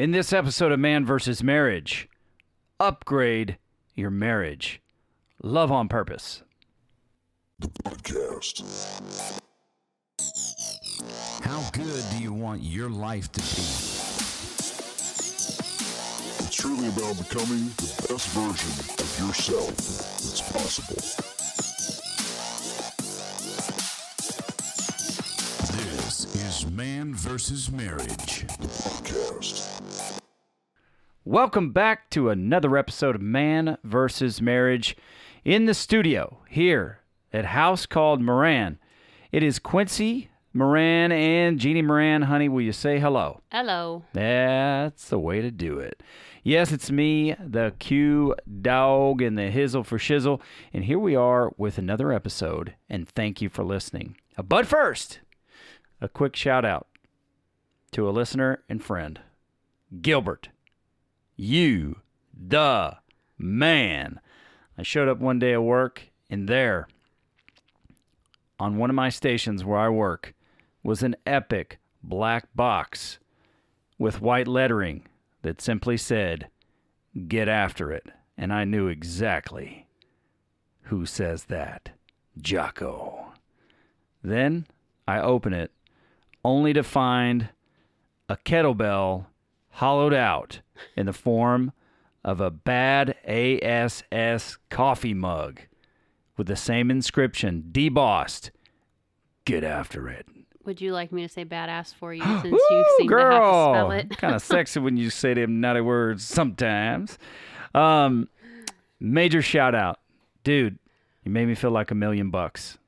In this episode of Man vs. Marriage, upgrade your marriage. Love on purpose. Podcast. How good do you want your life to be? It's truly about becoming the best version of yourself that's possible. This is Man vs. Marriage. The Podcast. Welcome back to another episode of Man vs. Marriage in the studio here at House Called Moran. It is Quincy Moran and Jeannie Moran. Honey, will you say hello? Hello. That's the way to do it. Yes, it's me, the Q dog and the hizzle for shizzle, and here we are with another episode, and thank you for listening. But first, a quick shout out to a listener and friend, Gilbert. You, the man. I showed up one day at work, and there, on one of my stations where I work, was an epic black box with white lettering that simply said, Get after it. And I knew exactly who says that. Jocko. Then I open it, only to find a kettlebell hollowed out in the form of a bad ASS coffee mug with the same inscription, debossed. Get after it. Would you like me to say badass for you since you seem to have to spell it? kind of sexy when you say them naughty words sometimes. Um, major shout out, dude. You made me feel like a million bucks.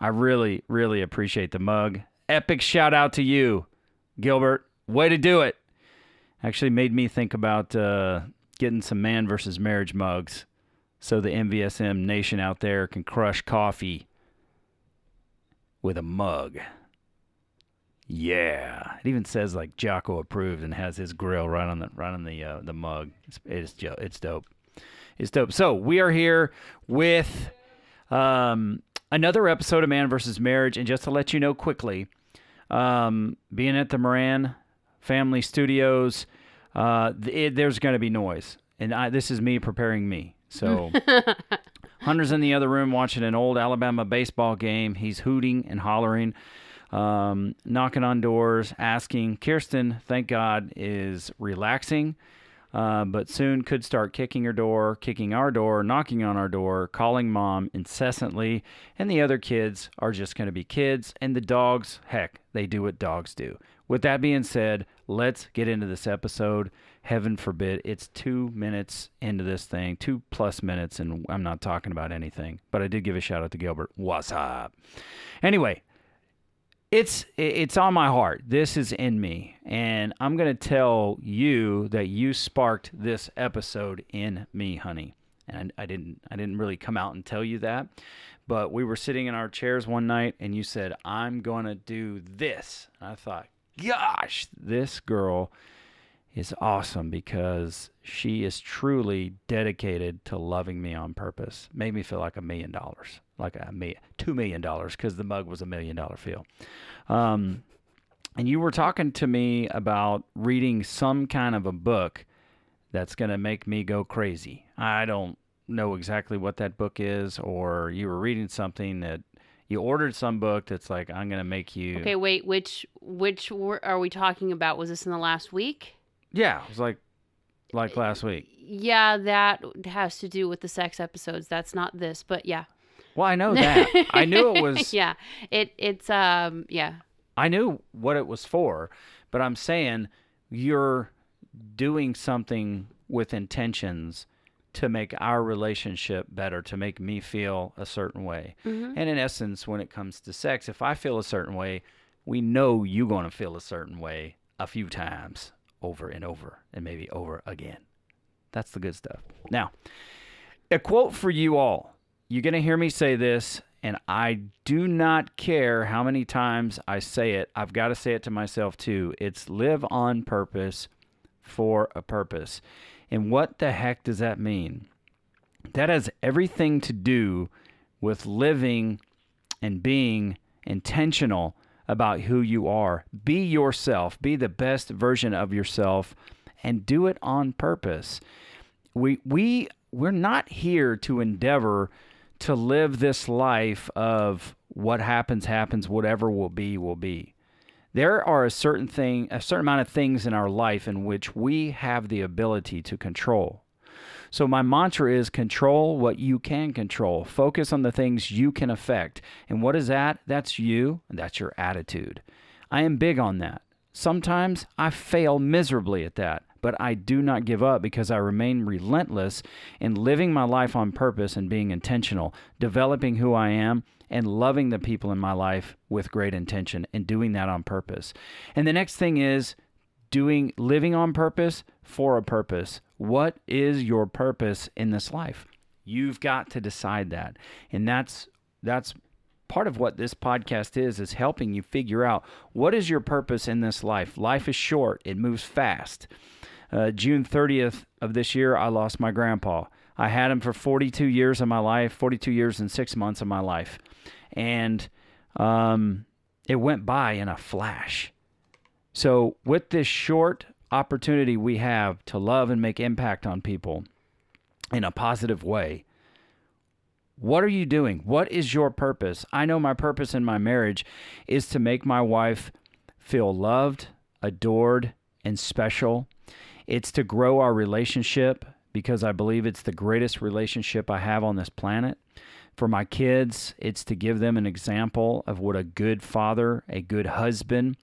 I really, really appreciate the mug. Epic shout out to you, Gilbert. Way to do it. Actually, made me think about uh, getting some man versus marriage mugs, so the MVSM nation out there can crush coffee with a mug. Yeah, it even says like Jocko approved and has his grill right on the right on the uh, the mug. It's it's it's dope. It's dope. So we are here with um, another episode of Man versus Marriage, and just to let you know quickly, um, being at the Moran Family Studios, uh, it, there's going to be noise, and I, this is me preparing me. So. Hunter's in the other room watching an old Alabama baseball game. He's hooting and hollering, um, knocking on doors, asking. Kirsten, thank God, is relaxing, uh, but soon could start kicking her door, kicking our door, knocking on our door, calling mom incessantly. And the other kids are just going to be kids. And the dogs, heck, they do what dogs do. With that being said, let's get into this episode. Heaven forbid it's two minutes into this thing, two plus minutes, and I'm not talking about anything. But I did give a shout out to Gilbert. What's up? Anyway, it's it's on my heart. This is in me, and I'm gonna tell you that you sparked this episode in me, honey. And I, I didn't I didn't really come out and tell you that, but we were sitting in our chairs one night, and you said, "I'm gonna do this." And I thought, "Gosh, this girl." is awesome because she is truly dedicated to loving me on purpose. Made me feel like a million dollars, like a million, two million dollars, because the mug was a million dollar feel. Um, and you were talking to me about reading some kind of a book that's going to make me go crazy. I don't know exactly what that book is, or you were reading something that you ordered some book that's like, I'm going to make you. Okay, wait. Which which are we talking about? Was this in the last week? Yeah, it was like, like last week. Yeah, that has to do with the sex episodes. That's not this, but yeah. Well, I know that. I knew it was. yeah. It it's um yeah. I knew what it was for, but I'm saying you're doing something with intentions to make our relationship better, to make me feel a certain way. Mhm. And in essence, when it comes to sex, if I feel a certain way, we know you're going to feel a certain way a few times over and over and maybe over again. That's the good stuff. Now, a quote for you all. You're going to hear me say this, and I do not care how many times I say it. I've got to say it to myself too. It's live on purpose for a purpose. And what the heck does that mean? That has everything to do with living and being intentional about who you are. Be yourself, be the best version of yourself and do it on purpose. We we we're not here to endeavor to live this life of what happens happens whatever will be will be. There are a certain thing a certain amount of things in our life in which we have the ability to control. So my mantra is control what you can control. Focus on the things you can affect. And what is that? That's you, and that's your attitude. I am big on that. Sometimes I fail miserably at that, but I do not give up because I remain relentless in living my life on purpose and being intentional, developing who I am and loving the people in my life with great intention and doing that on purpose. And the next thing is doing living on purpose for a purpose. What is your purpose in this life? You've got to decide that. And that's that's part of what this podcast is is helping you figure out what is your purpose in this life. Life is short, it moves fast. Uh, June 30th of this year, I lost my grandpa. I had him for 42 years of my life, 42 years and six months of my life. And um, it went by in a flash. So, with this short opportunity we have to love and make impact on people in a positive way, what are you doing? What is your purpose? I know my purpose in my marriage is to make my wife feel loved, adored, and special. It's to grow our relationship because I believe it's the greatest relationship I have on this planet. For my kids, it's to give them an example of what a good father, a good husband,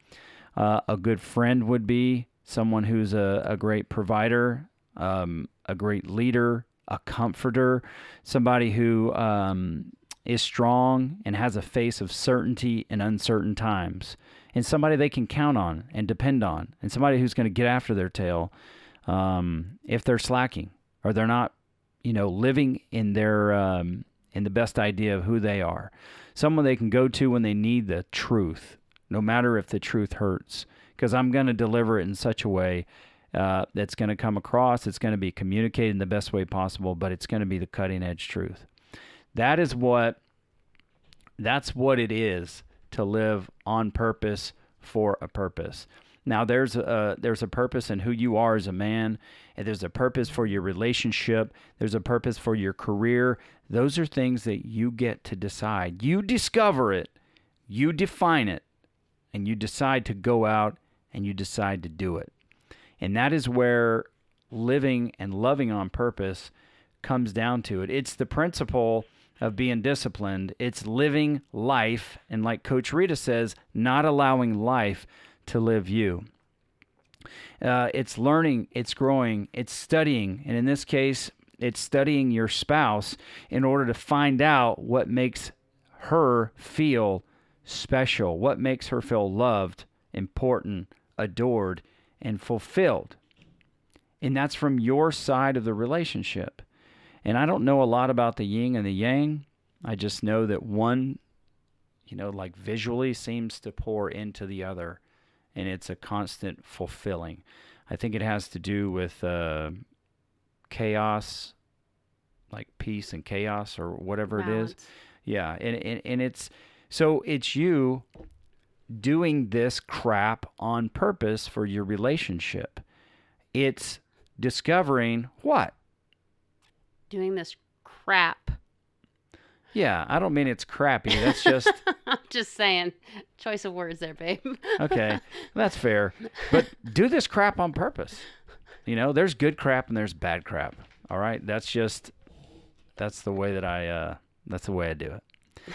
uh, a good friend would be, someone who's a, a great provider, um, a great leader, a comforter, somebody who um, is strong and has a face of certainty in uncertain times, and somebody they can count on and depend on, and somebody who's going to get after their tail um, if they're slacking or they're not, you know, living in their um, in the best idea of who they are. Someone they can go to when they need the truth, no matter if the truth hurts, because I'm going to deliver it in such a way uh, that's going to come across. It's going to be communicated in the best way possible, but it's going to be the cutting edge truth. That is what. That's what it is to live on purpose for a purpose. Now there's a there's a purpose in who you are as a man, and there's a purpose for your relationship. There's a purpose for your career. Those are things that you get to decide. You discover it, you define it, and you decide to go out and you decide to do it. And that is where living and loving on purpose comes down to it. It's the principle of being disciplined. It's living life, and like Coach Rita says, not allowing life to live you. Uh, it's learning, it's growing, it's studying, and in this case, it's studying your spouse in order to find out what makes her feel special, what makes her feel loved, important, adored, and fulfilled. And that's from your side of the relationship. And I don't know a lot about the yin and the yang. I just know that one, you know, like visually seems to pour into the other and it's a constant fulfilling. I think it has to do with uh, chaos, like peace and chaos, or whatever it is. Yeah, and, and and it's so it's you doing this crap on purpose for your relationship. It's discovering what? Doing this crap. Yeah, I don't mean it's crappy. That's just I'm just saying. Choice of words there, babe. okay. That's fair. But do this crap on purpose. You know, there's good crap and there's bad crap. All right? That's just that's the way that I uh that's the way I do it.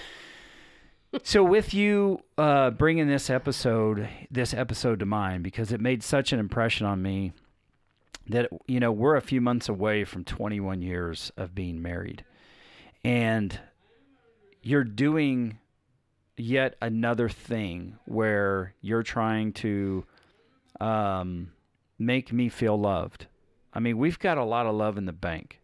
So with you uh bringing this episode this episode to mind because it made such an impression on me that you know, we're a few months away from 21 years of being married. And you're doing yet another thing where you're trying to um, make me feel loved. I mean, we've got a lot of love in the bank.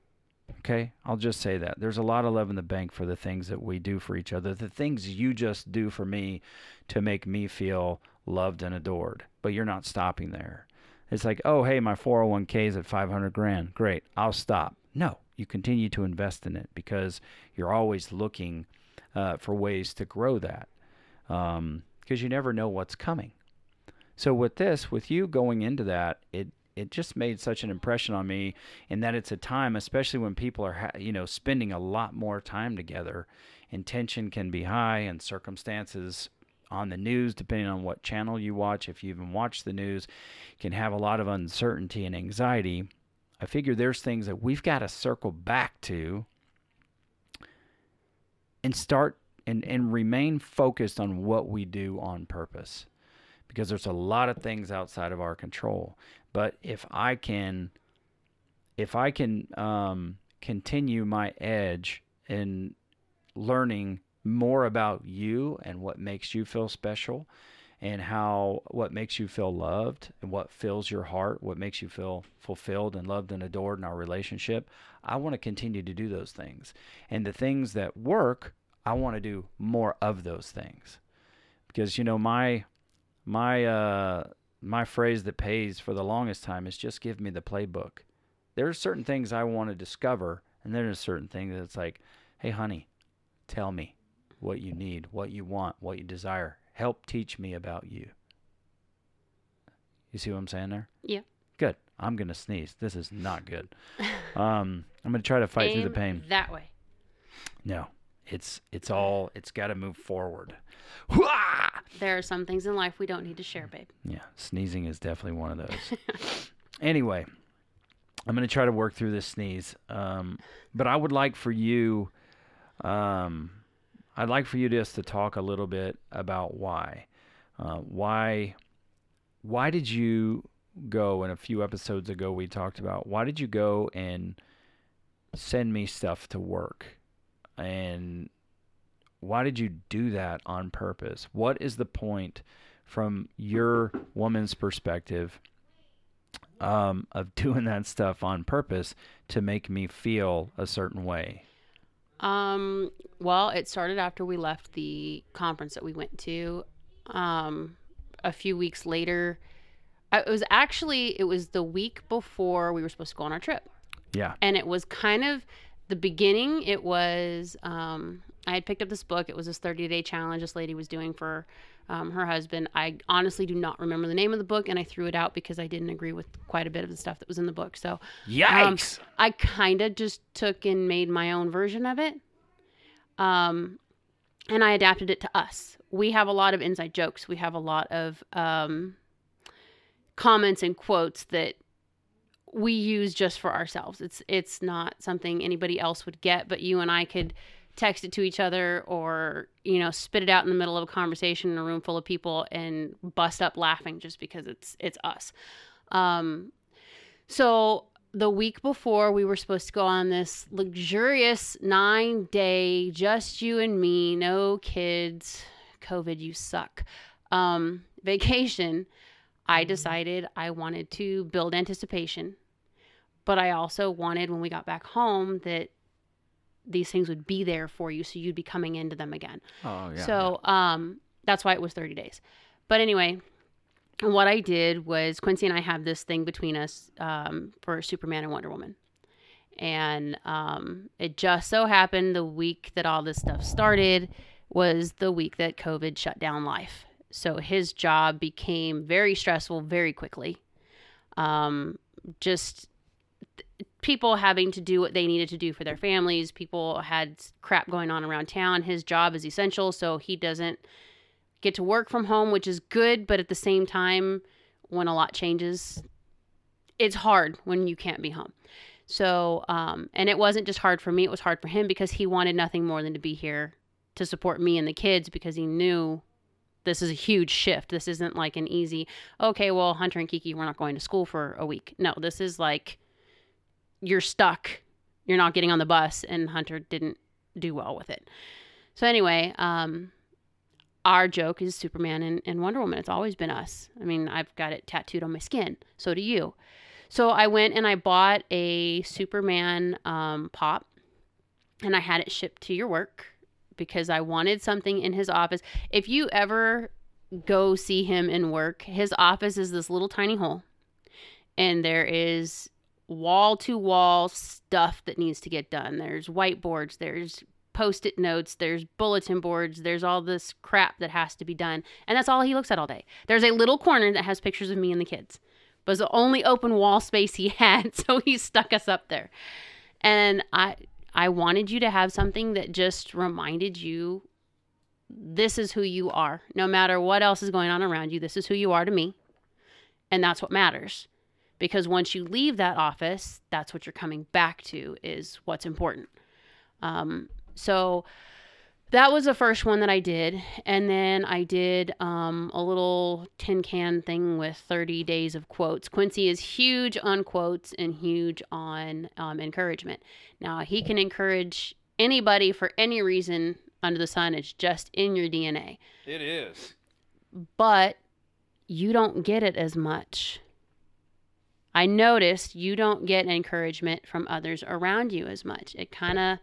Okay, I'll just say that. There's a lot of love in the bank for the things that we do for each other, the things you just do for me to make me feel loved and adored. But you're not stopping there. It's like, oh, hey, my 401k is at 500 grand. Great, I'll stop. No, you continue to invest in it because you're always looking uh, for ways to grow that because you never know what's coming. So with this, with you going into that, it it just made such an impression on me in that it's a time, especially when people are ha- you know spending a lot more time together, and tension can be high, and circumstances on the news, depending on what channel you watch, if you even watch the news, can have a lot of uncertainty and anxiety. I figure there's things that we've got to circle back to and start and, and remain focused on what we do on purpose because there's a lot of things outside of our control. But if I can, if I can um, continue my edge in learning more about you and what makes you feel special and how what makes you feel loved and what fills your heart, what makes you feel fulfilled and loved and adored in our relationship, I want to continue to do those things. And the things that work, I want to do more of those things. Because you know my my uh my phrase that pays for the longest time is just give me the playbook. There are certain things I want to discover and then there's certain things that's like, "Hey honey, tell me what you need, what you want, what you desire. Help teach me about you. You see what I'm saying there? Yeah. Good. I'm gonna sneeze. This is not good. Um, I'm gonna try to fight through the pain. that way. No, it's it's all it's got to move forward. There are some things in life we don't need to share, babe. Yeah, sneezing is definitely one of those. anyway, I'm gonna try to work through this sneeze. Um, but I would like for you, um, I'd like for you just to talk a little bit about why, uh, why, why did you go? And a few episodes ago, we talked about why did you go and send me stuff to work, and why did you do that on purpose? What is the point from your woman's perspective um, of doing that stuff on purpose to make me feel a certain way? Um, well, it started after we left the conference that we went to. Um, a few weeks later, it was actually it was the week before we were supposed to go on our trip, Yeah. and it was kind of the beginning. It was um, I had picked up this book. It was this 30 day challenge this lady was doing for um, her husband. I honestly do not remember the name of the book, and I threw it out because I didn't agree with quite a bit of the stuff that was in the book. So um, Yikes. I kind of just took and made my own version of it. Um, and I adapted it to us. We have a lot of inside jokes. We have a lot of um, comments and quotes that we use just for ourselves. It's it's not something anybody else would get, but you and I could text it to each other or you know spit it out in the middle of a conversation in a room full of people and bust up laughing just because it's it's us. Um, so the week before we were supposed to go on this luxurious nine day, just you and me, no kids, COVID, you suck, um, vacation, I decided I wanted to build anticipation. But I also wanted, when we got back home, that these things would be there for you so you'd be coming into them again. oh, yeah. So um, that's why it was 30 days. But anyway, what I did was Quincy and I have this thing between us um, for Superman and Wonder Woman. And um, it just so happened the week that all this stuff started was the week that COVID shut down life. So his job became very stressful very quickly. Um, just people having to do what they needed to do for their families. People had crap going on around town. His job is essential, so he doesn't get to work from home, which is good, but at the same time, when a lot changes, it's hard when you can't be home. So, um, and it wasn't just hard for me, it was hard for him because he wanted nothing more than to be here to support me and the kids because he knew this is a huge shift. This isn't like an easy, okay, well, Hunter and Kiki, we're not going to school for a week. No, this is like you're stuck. You're not getting on the bus, and Hunter didn't do well with it. So, anyway, um, our joke is Superman and, and Wonder Woman. It's always been us. I mean, I've got it tattooed on my skin. So do you. So I went and I bought a Superman um, pop and I had it shipped to your work because I wanted something in his office. If you ever go see him in work, his office is this little tiny hole and there is wall to wall stuff that needs to get done. There's whiteboards, there's post it notes, there's bulletin boards, there's all this crap that has to be done. And that's all he looks at all day. There's a little corner that has pictures of me and the kids. It was the only open wall space he had, so he stuck us up there. And I I wanted you to have something that just reminded you this is who you are. No matter what else is going on around you, this is who you are to me. And that's what matters. Because once you leave that office, that's what you're coming back to is what's important. Um, so that was the first one that I did. And then I did um, a little tin can thing with 30 days of quotes. Quincy is huge on quotes and huge on um, encouragement. Now, he can encourage anybody for any reason under the sun, it's just in your DNA. It is. But you don't get it as much. I noticed you don't get encouragement from others around you as much. It kind of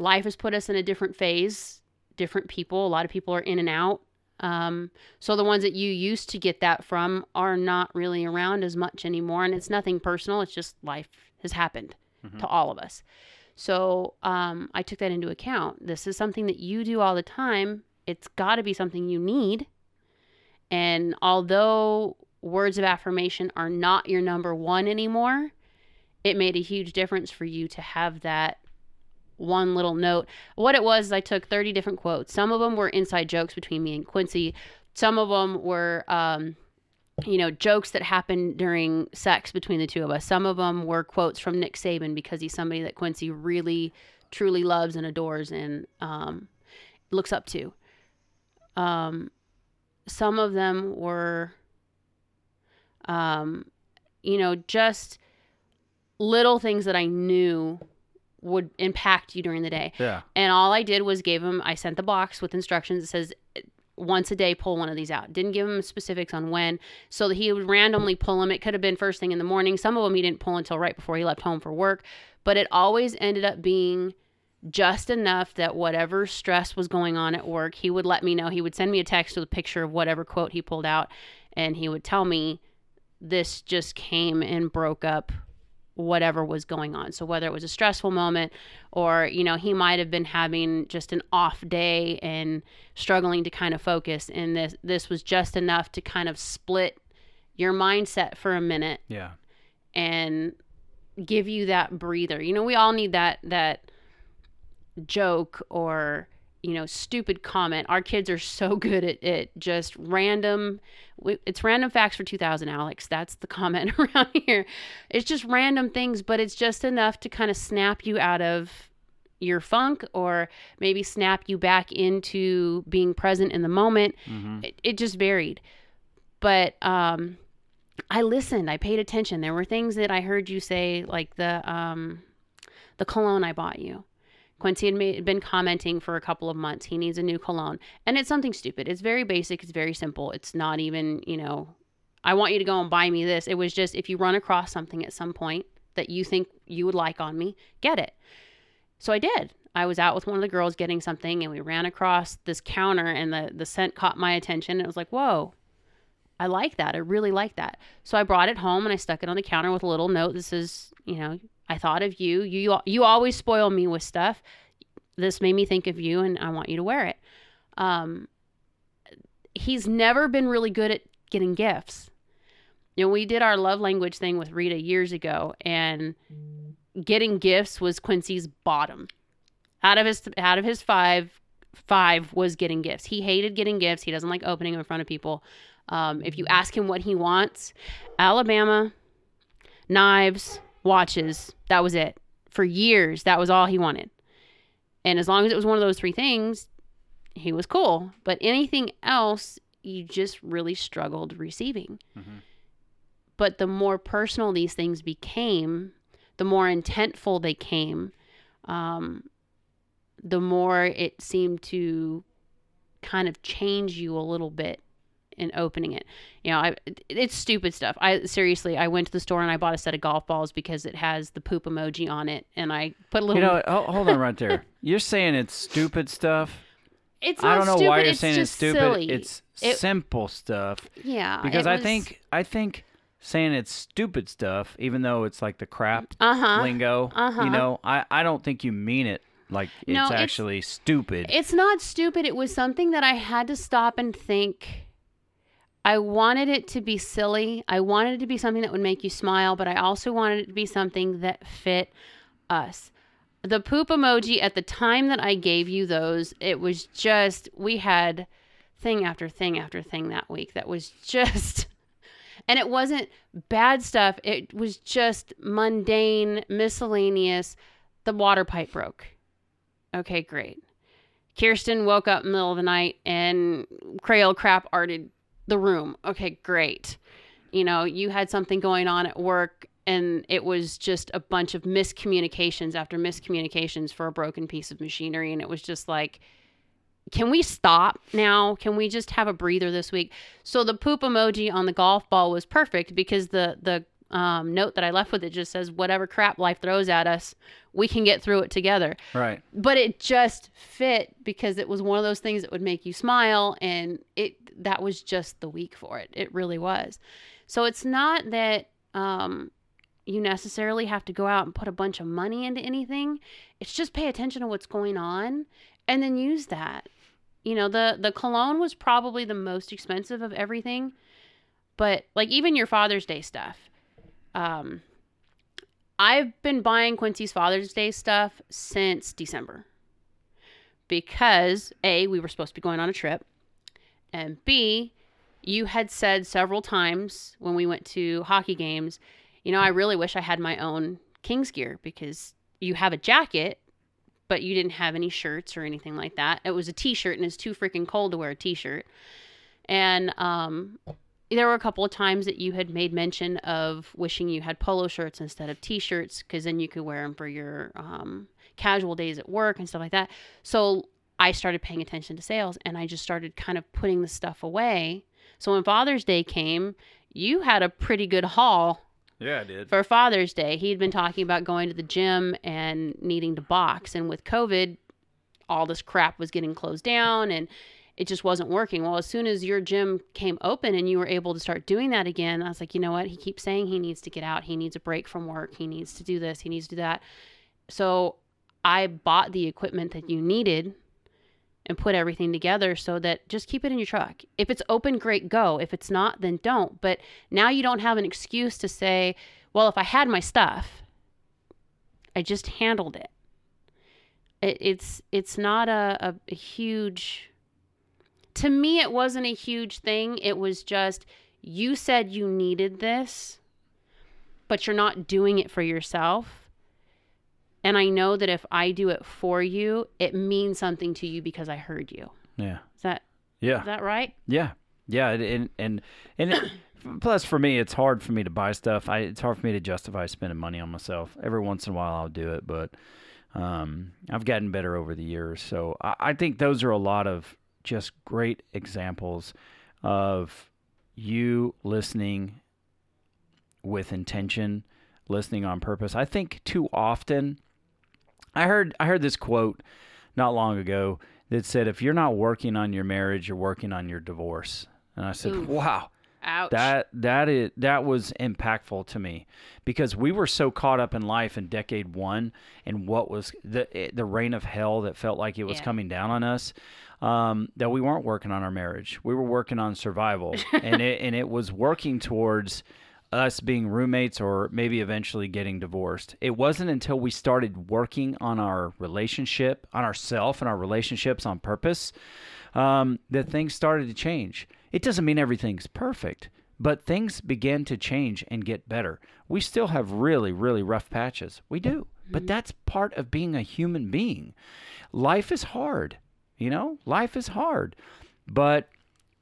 life has put us in a different phase, different people. A lot of people are in and out. Um, so the ones that you used to get that from are not really around as much anymore. And it's nothing personal. It's just life has happened to all of us. So um, I took that into account. This is something that you do all the time. It's got to be something you need. And although words of affirmation are not your number one anymore, it made a huge difference for you to have that one little note. What it was, I took 30 different quotes. Some of them were inside jokes between me and Quincy. Some of them were, um, you know, jokes that happened during sex between the two of us. Some of them were quotes from Nick Saban because he's somebody that Quincy really, truly loves and adores and um, looks up to. Um, some of them were, um, you know, just little things that I knew would impact you during the day. Yeah. And all I did was gave him, I sent the box with instructions that says once a day, pull one of these out. Didn't give him specifics on when, so that he would randomly pull them. It could have been first thing in the morning. Some of them he didn't pull until right before he left home for work. But it always ended up being just enough that whatever stress was going on at work, he would let me know. He would send me a text with a picture of whatever quote he pulled out, and he would tell me this just came and broke up whatever was going on. So whether it was a stressful moment or, you know, he might have been having just an off day and struggling to kind of focus and this this was just enough to kind of split your mindset for a minute Yeah. and give you that breather. You know, we all need that that joke or you know stupid comment. Our kids are so good at it. Just random. It's random facts for 2000, Alex. That's the comment around here. It's just random things, but it's just enough to kind of snap you out of your funk or maybe snap you back into being present in the moment. It, it just varied. But um, I listened. I paid attention. There were things that I heard you say, like the um, the cologne I bought you. Quincy had made, been commenting for a couple of months. He needs a new cologne, and it's something stupid. It's very basic. It's very simple. It's not even you know. I want you to go and buy me this. It was just if you run across something at some point that you think you would like on me, get it. So I did. I was out with one of the girls getting something, and we ran across this counter, and the the scent caught my attention. It was like, whoa, I like that. I really like that. So I brought it home and I stuck it on the counter with a little note. This is, you know, I thought of you. You you always spoil me with stuff. This made me think of you, and I want you to wear it. Um, he's never been really good at getting gifts. You know, we did our love language thing with Rita years ago, and getting gifts was Quincy's bottom. Out of his out of his five, five was getting gifts. He hated getting gifts. He doesn't like opening them in front of people. Um, if you ask him what he wants, Alabama, knives, watches, that was it. For years, that was all he wanted. And as long as it was one of those three things, he was cool. But anything else, you just really struggled receiving. But the more personal these things became, the more intentful they came, um, the more it seemed to kind of change you a little bit in opening it. You know, I it's stupid stuff. I seriously, I went to the store and I bought a set of golf balls because it has the poop emoji on it, and I put a little. You know, what? Hold on right there. You're saying it's stupid stuff. it's not I don't know stupid, why you're it's saying it's stupid. Silly. It's It- simple stuff. yeah, Because I was- think I think saying it's stupid stuff, even though it's like the crap Uh-huh. lingo, Uh-huh. you know, I, I don't think you mean it like it's No, it's- actually stupid. It's not stupid. It was something that I had to stop and think. I wanted it to be silly. I wanted it to be something that would make you smile, but I also wanted it to be something that fit us. The poop emoji at the time that I gave you those, it was just, we had thing after thing after thing that week that was just, and it wasn't bad stuff. It was just mundane, miscellaneous. The water pipe broke. Okay, great. Kirsten woke up in the middle of the night and Crayola crap arted the room. Okay, great. You know, you had something going on at work and it was just a bunch of miscommunications after miscommunications for a broken piece of machinery and it was just like can we stop now? Can we just have a breather this week? So the poop emoji on the golf ball was perfect because the the um, note that I left with it just says whatever crap life throws at us, we can get through it together Right. but it just fit because it was one of those things that would make you smile and it that was just the week for it. It really was. So it's not that um you necessarily have to go out and put a bunch of money into anything. It's just pay attention to what's going on and then use that. You know the the cologne was probably the most expensive of everything but like even your father's day stuff um I've been buying Quincy's Father's Day stuff since December because A, we were supposed to be going on a trip, and B, you had said several times when we went to hockey games, you know, I really wish I had my own King's gear because you have a jacket, but you didn't have any shirts or anything like that. It was a t shirt, and it's too freaking cold to wear a t shirt. And um, there were a couple of times that you had made mention of wishing you had polo shirts instead of t-shirts because then you could wear them for your um, casual days at work and stuff like that so i started paying attention to sales and i just started kind of putting the stuff away so when father's day came you had a pretty good haul Yeah, I did. for father's day he'd been talking about going to the gym and needing to box and with covid all this crap was getting closed down and it just wasn't working. Well, as soon as your gym came open and you were able to start doing that again, I was like, you know what? He keeps saying he needs to get out. He needs a break from work. He needs to do this. He needs to do that. So I bought the equipment that you needed and put everything together so that just keep it in your truck. If it's open, great, go. If it's not, then don't. But now you don't have an excuse to say, well, if I had my stuff, I just handled it. it it's it's not a, a, a huge to me it wasn't a huge thing it was just you said you needed this but you're not doing it for yourself and i know that if i do it for you it means something to you because i heard you Yeah. is that Yeah. is that right Yeah, yeah, and and and, it, plus for me, it's hard for me to buy stuff. I it's hard for me to justify spending money on myself. Every once in a while, I'll do it, but um, I've gotten better over the years. So I, I think those are a lot of just great examples of you listening with intention, listening on purpose. I think too often, I heard I heard this quote not long ago that said, "If you're not working on your marriage, you're working on your divorce." And I said, Oof. "Wow, ouch that that is that was impactful to me because we were so caught up in life in decade one and what was the eh, the reign of hell that felt like it was Yeah. coming down on us um, that we weren't working on our marriage. We were working on survival, and it and it was working towards us being roommates or maybe eventually getting divorced. It wasn't until we started working on our relationship, on ourself and our relationships on purpose, um, that things started to change. It doesn't mean everything's perfect, but things began to change and get better. We still have really, really rough patches. We do, but that's part of being a human being. Life is hard, you know, life is hard, but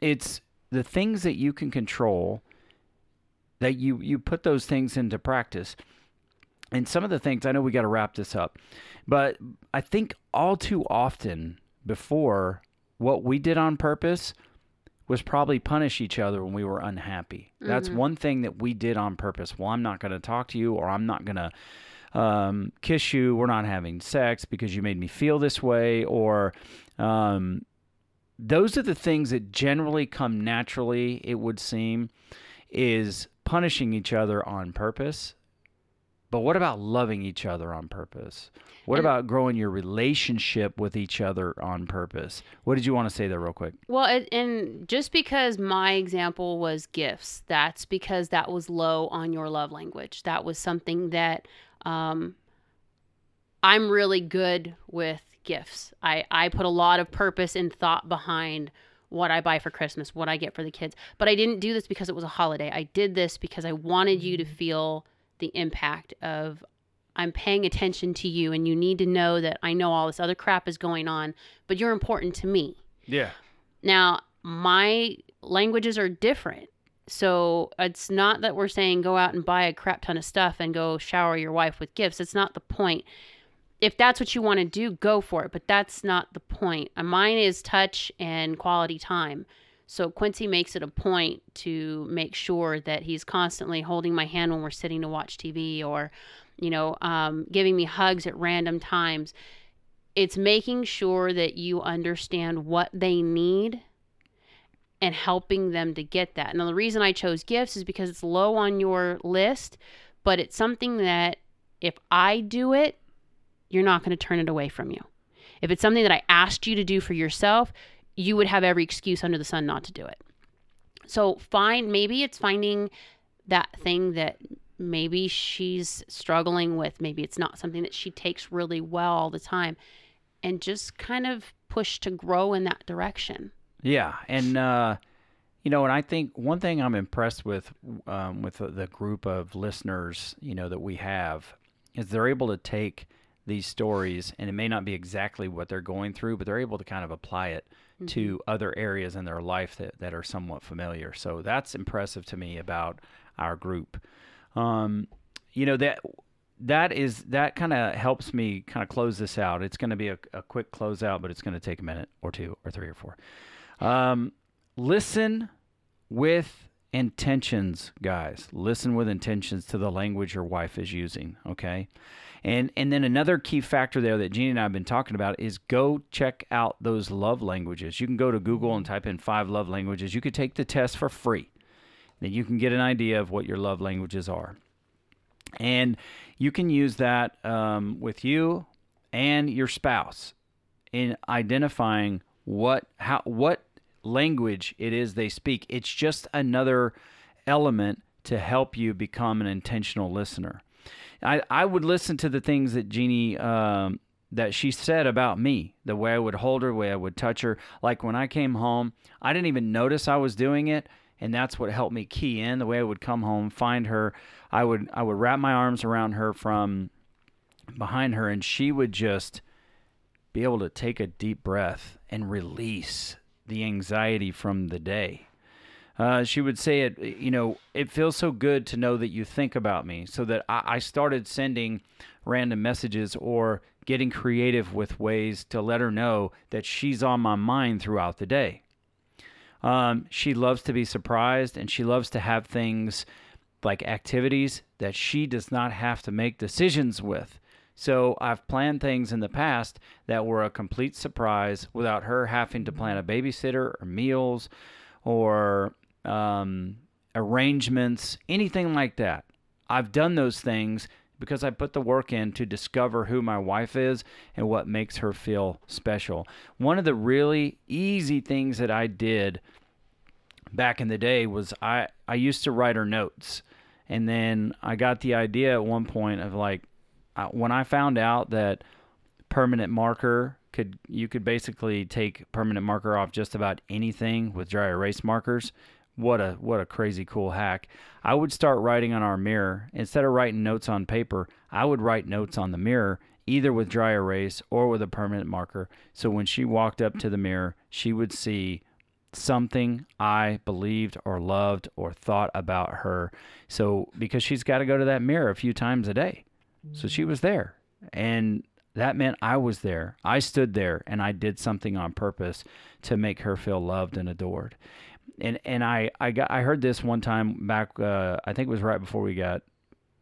it's the things that you can control that you you put those things into practice. And some of the things I know we got to wrap this up, but I think all too often before what we did on purpose was probably punish each other when we were unhappy. That's one thing that we did on purpose. Well, I'm not going to talk to you, or I'm not going to um, kiss you. We're not having sex because you made me feel this way, or um, those are the things that generally come naturally. It would seem is punishing each other on purpose But what about loving each other on purpose? What about growing your relationship with each other on purpose? What did you want to say there, real quick? Well, it, and just because my example was gifts, that's because that was low on your love language. That was something that um, I'm really good with gifts. I, I put a lot of purpose and thought behind what I buy for Christmas, what I get for the kids. But I didn't do this because it was a holiday. I did this because I wanted you to mm. feel the impact of I'm paying attention to you and you need to know that I know all this other crap is going on, but you're important to me. Yeah. Now, my languages are different. So it's not that we're saying go out and buy a crap ton of stuff and go shower your wife with gifts. It's not the point. If that's what you want to do, go for it. But that's not the point. Uh, Mine is touch and quality time. So Quincy makes it a point to make sure that he's constantly holding my hand when we're sitting to watch TV or, you know, um, giving me hugs at random times. It's making sure that you understand what they need and helping them to get that. Now, the reason I chose gifts is because it's low on your list, but it's something that if I do it, you're not going to turn it away from you. If it's something that I asked you to do for yourself, you would have every excuse under the sun not to do it. So, find maybe it's finding that thing that maybe she's struggling with. Maybe it's not something that she takes really well all the time, and just kind of push to grow in that direction. Yeah, and uh, you know, and I think one thing I'm impressed with um, with the, the group of listeners, you know, that we have, is they're able to take these stories, and it may not be exactly what they're going through, but they're able to kind of apply it to other areas in their life that, that are somewhat familiar. So that's impressive to me about our group. Um, you know that that is that kind of helps me kind of close this out. It's going to be a, a quick closeout, but it's going to take a minute or two or three or four. Um, listen with intentions, guys. Listen with intentions to the language your wife is using. Okay. And and then another key factor there that Jeannie and I have been talking about is go check out those love languages. You can go to Google and type in five love languages. You could take the test for free. Then you can get an idea of what your love languages are. And you can use that um, with you and your spouse in identifying what how what language it is they speak. It's just another element to help you become an intentional listener. I, I would listen to the things that Jeannie um, that she said about me, the way I would hold her, the way I would touch her. Like when I came home, I didn't even notice I was doing it, and that's what helped me key in. The way I would come home, find her, I would I would wrap my arms around her from behind her, and she would just be able to take a deep breath and release the anxiety from the day. Uh, she would say it, you know, it feels so good to know that you think about me. So that I, I started sending random messages or getting creative with ways to let her know that she's on my mind throughout the day. Um, she loves to be surprised and she loves to have things like activities that she does not have to make decisions with. So I've planned things in the past that were a complete surprise without her having to plan a babysitter or meals or um, arrangements, anything like that. I've done those things because I put the work in to discover who my wife is and what makes her feel special. One of the really easy things that I did back in the day was I, I used to write her notes. And then I got the idea at one point of like, When I found out that permanent marker could you could basically take permanent marker off just about anything with dry erase markers what a what a crazy cool hack i would start writing on our mirror instead of writing notes on paper i would write notes on the mirror either with dry erase or with a permanent marker so when she walked up to the mirror she would see something I believed or loved or thought about her. So because she's got to go to that mirror a few times a day. So she was there. And that meant I was there. I stood there and I did something on purpose to make her feel loved and adored. And and I I got I heard this one time back uh, I think it was right before we got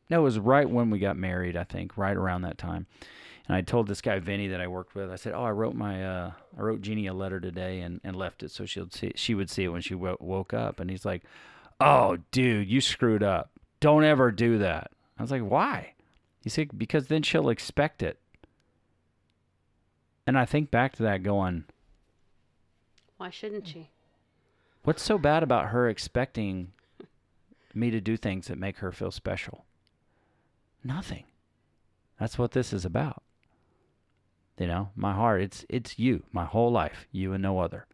no, it was right when we got married, I think, right around that time. And I told this guy Vinny that I worked with. I said, "Oh, I wrote my uh, I wrote Jeannie a letter today and, and left it so she'll see she would see it when she wo- woke up." And he's like, "Oh, dude, you screwed up. Don't ever do that." I was like, "Why?" You see, because then she'll expect it. And I think back to that going, Why shouldn't she? what's so bad about her expecting me to do things that make her feel special? Nothing. That's what this is about. You know, my heart, it's it's you, my whole life, you and no other.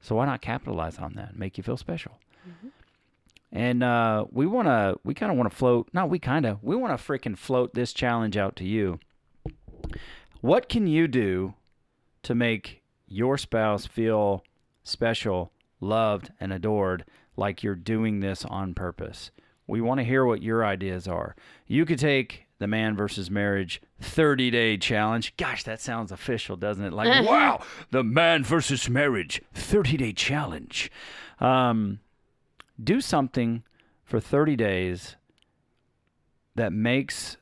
So why not capitalize on that and make you feel special? Mm-hmm. And uh, we want to, we kind of want to float, not we kind of, we want to freaking float this challenge out to you. What can you do to make your spouse feel special, loved, and adored like you're doing this on purpose? We want to hear what your ideas are. You could take the man versus marriage 30 day challenge. Gosh, that sounds official, doesn't it? Like, wow, the man versus marriage 30 day challenge. Um, do something for 30 days that makes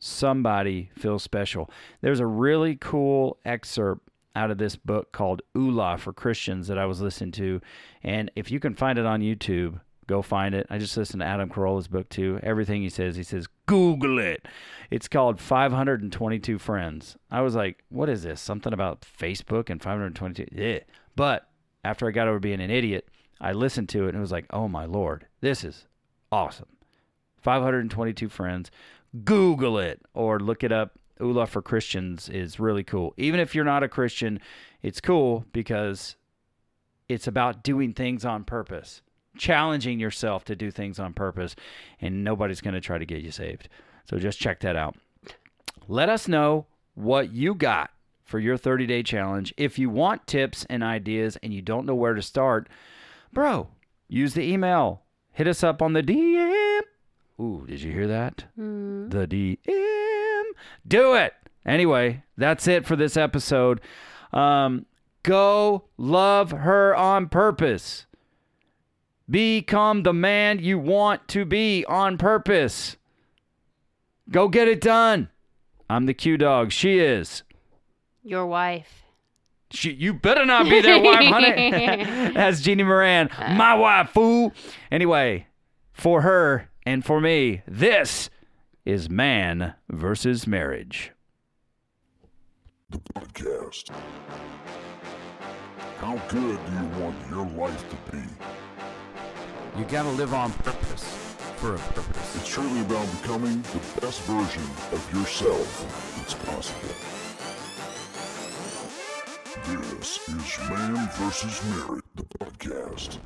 somebody feel special. There's a really cool excerpt out of this book called Oola for Christians that I was listening to. And if you can find it on YouTube, go find it. I just listened to Adam Carolla's book too. Everything he says, he says, Google it. It's called 522 Friends. I was like, what is this? Something about Facebook and 522? Yeah. But after I got over being an idiot, I listened to it and it was like, oh my Lord, this is awesome. 522 friends. Google it or look it up. Oola for Christians is really cool. Even if you're not a Christian, it's cool because it's about doing things on purpose, challenging yourself to do things on purpose, and nobody's going to try to get you saved. So just check that out. Let us know what you got for your 30 day challenge. If you want tips and ideas and you don't know where to start, bro, use the email. Hit us up on the DM. Ooh, did you hear that? The DM. Do it. Anyway, that's it for this episode. Um, go love her on purpose. Become the man you want to be on purpose. Go get it done. I'm the Q dog. She is. Your wife. She, you better not be their wife, honey. That's Jeannie Moran, my wife, fool. Anyway, for her and for me, this is Man versus Marriage. The podcast. How good do you want your life to be? You gotta live on purpose for a purpose. It's truly about becoming the best version of yourself that's possible. This is Man vs. Marriage, the podcast.